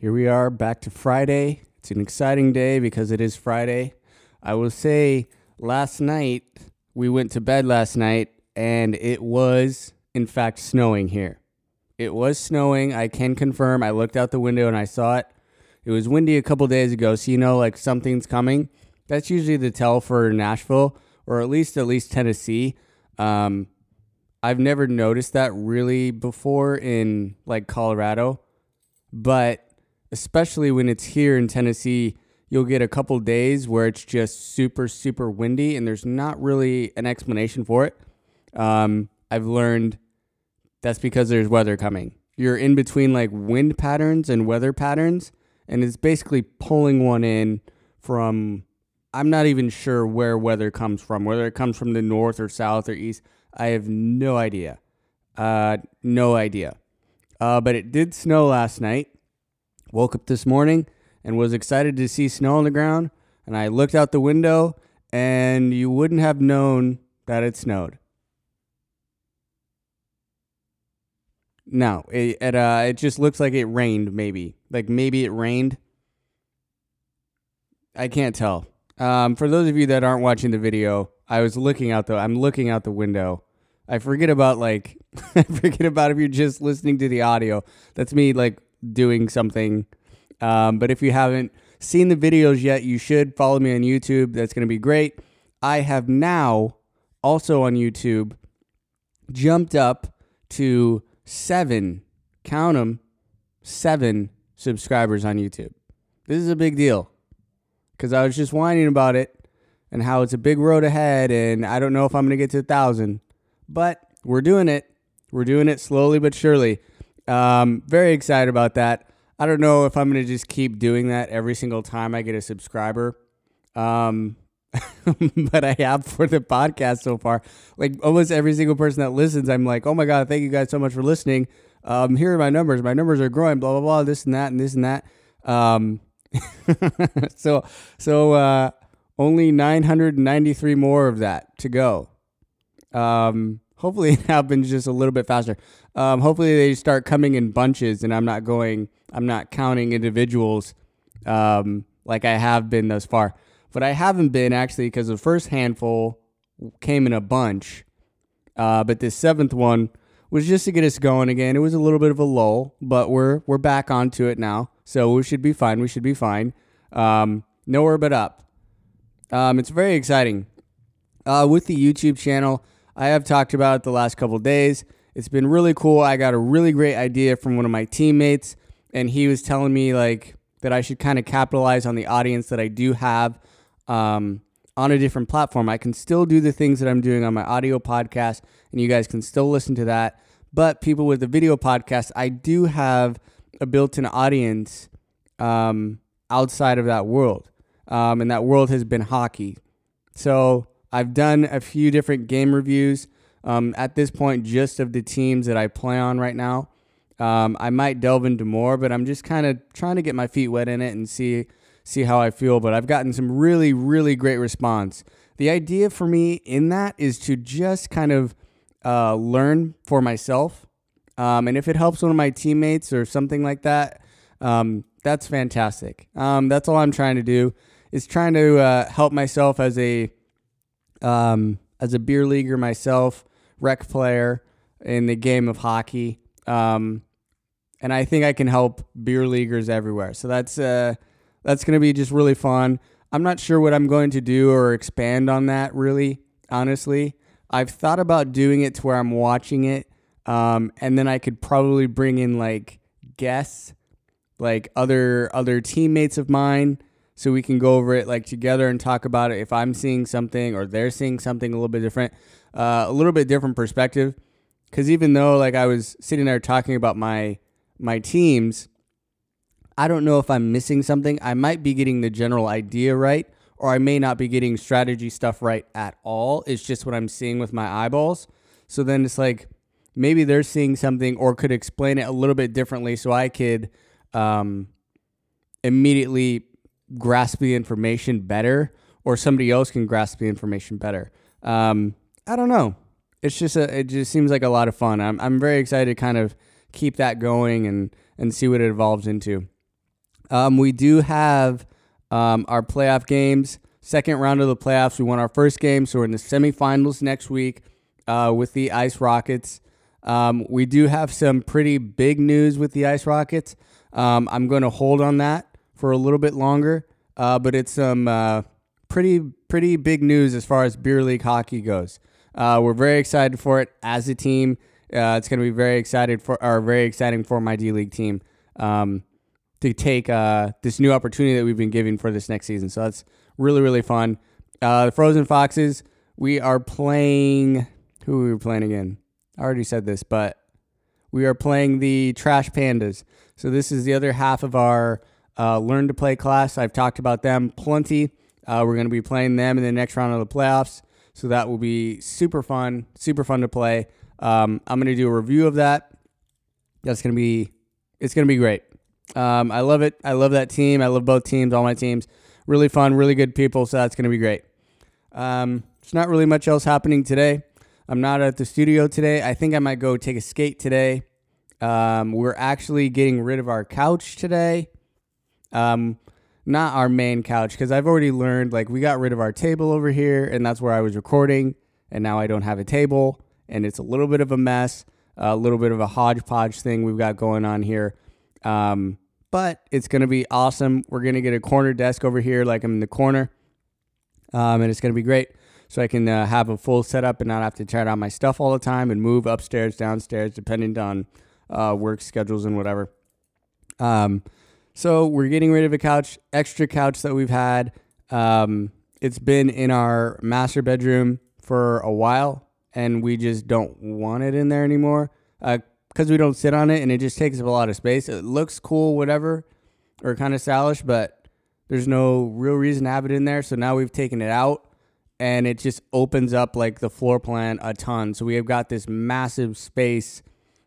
Here we are back to Friday. It's an exciting day because it is Friday. I will say last night, we went to bed last night and it was, in fact, snowing here. It was snowing. I can confirm. I looked out the window and I saw it. It was windy a couple days ago, so you know, like something's coming. That's usually the tell for Nashville or at least at least Tennessee. Um, I've never noticed that really before in like Colorado, but especially when it's here in Tennessee, you'll get a couple days where it's just super super windy and there's not really an explanation for it. Um, I've learned that's because there's weather coming. You're in between like wind patterns and weather patterns, and it's basically pulling one in from. I'm not even sure where weather comes from, whether it comes from the north or south or east. I have no idea. Uh, no idea. Uh, but it did snow last night. Woke up this morning and was excited to see snow on the ground. And I looked out the window, and you wouldn't have known that it snowed. No, it it, uh, it just looks like it rained. Maybe like maybe it rained. I can't tell. Um, for those of you that aren't watching the video, I was looking out the. I'm looking out the window. I forget about like I forget about if you're just listening to the audio. That's me like doing something. Um, but if you haven't seen the videos yet, you should follow me on YouTube. That's going to be great. I have now also on YouTube jumped up to seven, count them, seven subscribers on YouTube. This is a big deal because I was just whining about it and how it's a big road ahead, and I don't know if I'm going to get to a thousand, but we're doing it. We're doing it slowly but surely. Um, very excited about that. I don't know if I'm going to just keep doing that every single time I get a subscriber. Um, but I have for the podcast so far. Like almost every single person that listens, I'm like, oh my God, thank you guys so much for listening. Um, here are my numbers. My numbers are growing, blah, blah, blah, this and that, and this and that. Um, so, so, uh, only 993 more of that to go. Um, hopefully it happens just a little bit faster. Um, hopefully they start coming in bunches and I'm not going, I'm not counting individuals, um, like I have been thus far. But I haven't been actually because the first handful came in a bunch. Uh, but this seventh one was just to get us going again. It was a little bit of a lull, but we're we're back onto it now, so we should be fine. We should be fine. Um, nowhere but up. Um, it's very exciting. Uh, with the YouTube channel, I have talked about it the last couple days. It's been really cool. I got a really great idea from one of my teammates, and he was telling me like that I should kind of capitalize on the audience that I do have um, on a different platform. I can still do the things that I'm doing on my audio podcast, and you guys can still listen to that. But people with the video podcast, I do have a built in audience um, outside of that world. Um, and that world has been hockey. So I've done a few different game reviews um, at this point, just of the teams that I play on right now. Um, I might delve into more, but I'm just kind of trying to get my feet wet in it and see see how I feel. But I've gotten some really, really great response. The idea for me in that is to just kind of uh, learn for myself. Um, and if it helps one of my teammates or something like that, um, that's fantastic. Um, that's all I'm trying to do is trying to uh, help myself as a um, as a beer leaguer myself, rec player in the game of hockey. Um, and I think I can help beer leaguers everywhere. So that's uh, that's going to be just really fun. I'm not sure what I'm going to do or expand on that really, honestly. I've thought about doing it to where I'm watching it, um, and then I could probably bring in like guests, like other other teammates of mine, so we can go over it like together and talk about it. If I'm seeing something or they're seeing something a little bit different, uh, a little bit different perspective. Because even though like I was sitting there talking about my my teams, I don't know if I'm missing something. I might be getting the general idea right, or I may not be getting strategy stuff right at all. It's just what I'm seeing with my eyeballs. So then it's like maybe they're seeing something or could explain it a little bit differently so I could um, immediately grasp the information better or somebody else can grasp the information better. Um, I don't know. It's just a, it just seems like a lot of fun. I'm, I'm very excited to kind of keep that going and, and see what it evolves into. Um, we do have um, our playoff games. Second round of the playoffs. We won our first game, so we're in the semifinals next week uh, with the Ice Rockets. Um, we do have some pretty big news with the Ice Rockets. Um, I'm going to hold on that for a little bit longer, uh, but it's some uh, pretty pretty big news as far as beer league hockey goes. Uh, we're very excited for it as a team. Uh, it's going to be very excited for or very exciting for my D League team um, to take uh, this new opportunity that we've been given for this next season. So that's really really fun. Uh, the Frozen Foxes. We are playing. Who are we playing again? I already said this, but we are playing the Trash Pandas. So this is the other half of our uh, Learn to Play class. I've talked about them plenty. Uh, we're going to be playing them in the next round of the playoffs. So that will be super fun, super fun to play. Um, I'm going to do a review of that. That's going to be, it's going to be great. Um, I love it. I love that team. I love both teams, all my teams. Really fun, really good people. So that's going to be great. Um, there's not really much else happening today. I'm not at the studio today. I think I might go take a skate today. Um, we're actually getting rid of our couch today. Um, not our main couch because I've already learned like we got rid of our table over here and that's where I was recording and now I don't have a table and it's a little bit of a mess, a little bit of a hodgepodge thing we've got going on here. Um, but it's going to be awesome. We're going to get a corner desk over here like I'm in the corner. Um, and it's going to be great. So I can uh, have a full setup and not have to try out my stuff all the time and move upstairs, downstairs, depending on uh, work schedules and whatever. Um, so we're getting rid of a couch, extra couch that we've had. Um, it's been in our master bedroom for a while, and we just don't want it in there anymore because uh, we don't sit on it, and it just takes up a lot of space. It looks cool, whatever, or kind of stylish, but there's no real reason to have it in there. So now we've taken it out, and it just opens up like the floor plan a ton. So we have got this massive space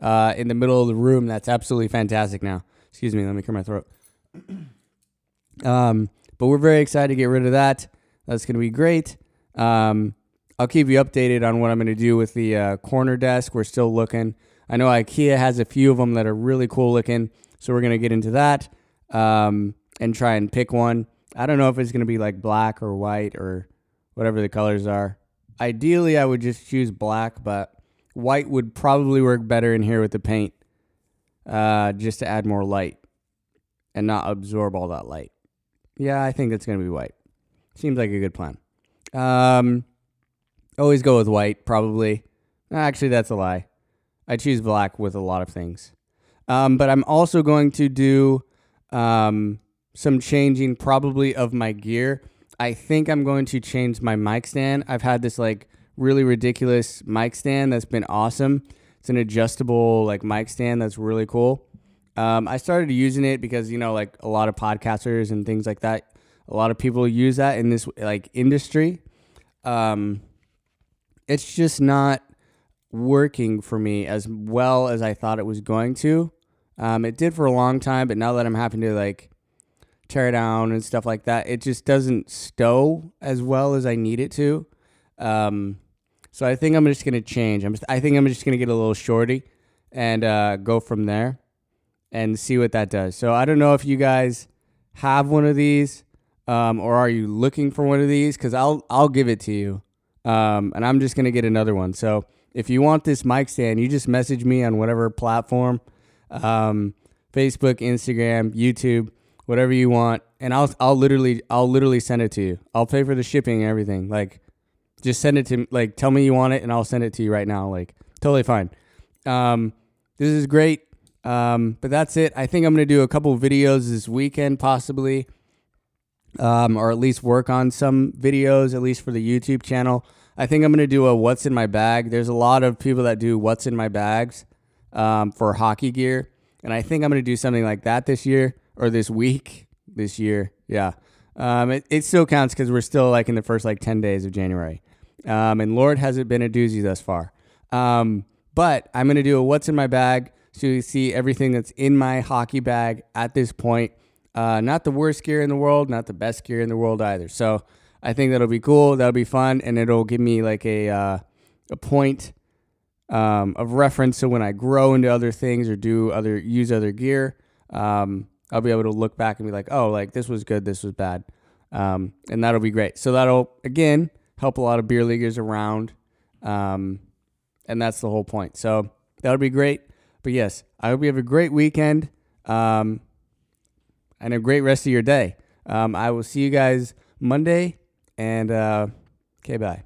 uh, in the middle of the room. That's absolutely fantastic now. Excuse me, let me clear my throat. um, but we're very excited to get rid of that. That's going to be great. Um, I'll keep you updated on what I'm going to do with the uh, corner desk. We're still looking. I know IKEA has a few of them that are really cool looking, so we're going to get into that um, and try and pick one. I don't know if it's going to be like black or white or whatever the colors are. Ideally, I would just choose black, but White would probably work better in here with the paint, uh, just to add more light and not absorb all that light. Yeah, I think that's gonna be white. Seems like a good plan. Um, always go with white, probably. Actually, that's a lie. I choose black with a lot of things. Um, but I'm also going to do um, some changing, probably of my gear. I think I'm going to change my mic stand. I've had this like really ridiculous mic stand that's been awesome. It's an adjustable like mic stand that's really cool. Um, I started using it because you know like a lot of podcasters and things like that. A lot of people use that in this like industry. Um, it's just not working for me as well as I thought it was going to. Um, it did for a long time, but now that I'm having to like tear down and stuff like that, it just doesn't stow as well as I need it to. Um, so I think I'm just gonna change. I'm just, I think I'm just gonna get a little shorty and uh, go from there and see what that does. So I don't know if you guys have one of these um, or are you looking for one of these? Because I'll I'll give it to you, um, and I'm just gonna get another one. So if you want this mic stand, you just message me on whatever platform, um, Facebook, Instagram, YouTube, whatever you want, and I'll I'll literally I'll literally send it to you. I'll pay for the shipping and everything. Like just send it to me, like tell me you want it and I'll send it to you right now. Like totally fine. Um, this is great. Um, but that's it. I think I'm gonna do a couple videos this weekend, possibly, um, or at least work on some videos, at least for the YouTube channel. I think I'm gonna do a what's in my bag. There's a lot of people that do what's in my bags um, for hockey gear, and I think I'm gonna do something like that this year or this week. This year, yeah. Um, it, it still counts because we're still like in the first like 10 days of January. Um, and Lord, has it been a doozy thus far. Um, but I'm going to do a what's in my bag so you see everything that's in my hockey bag at this point. Uh, not the worst gear in the world, not the best gear in the world either. So I think that'll be cool. That'll be fun, and it'll give me like a uh, a point um, of reference. So when I grow into other things or do other use other gear, um, I'll be able to look back and be like, oh, like this was good, this was bad, um, and that'll be great. So that'll again help a lot of beer leaguers around, um, and that's the whole point. So that would be great. But yes, I hope you have a great weekend um, and a great rest of your day. Um, I will see you guys Monday, and uh, okay, bye.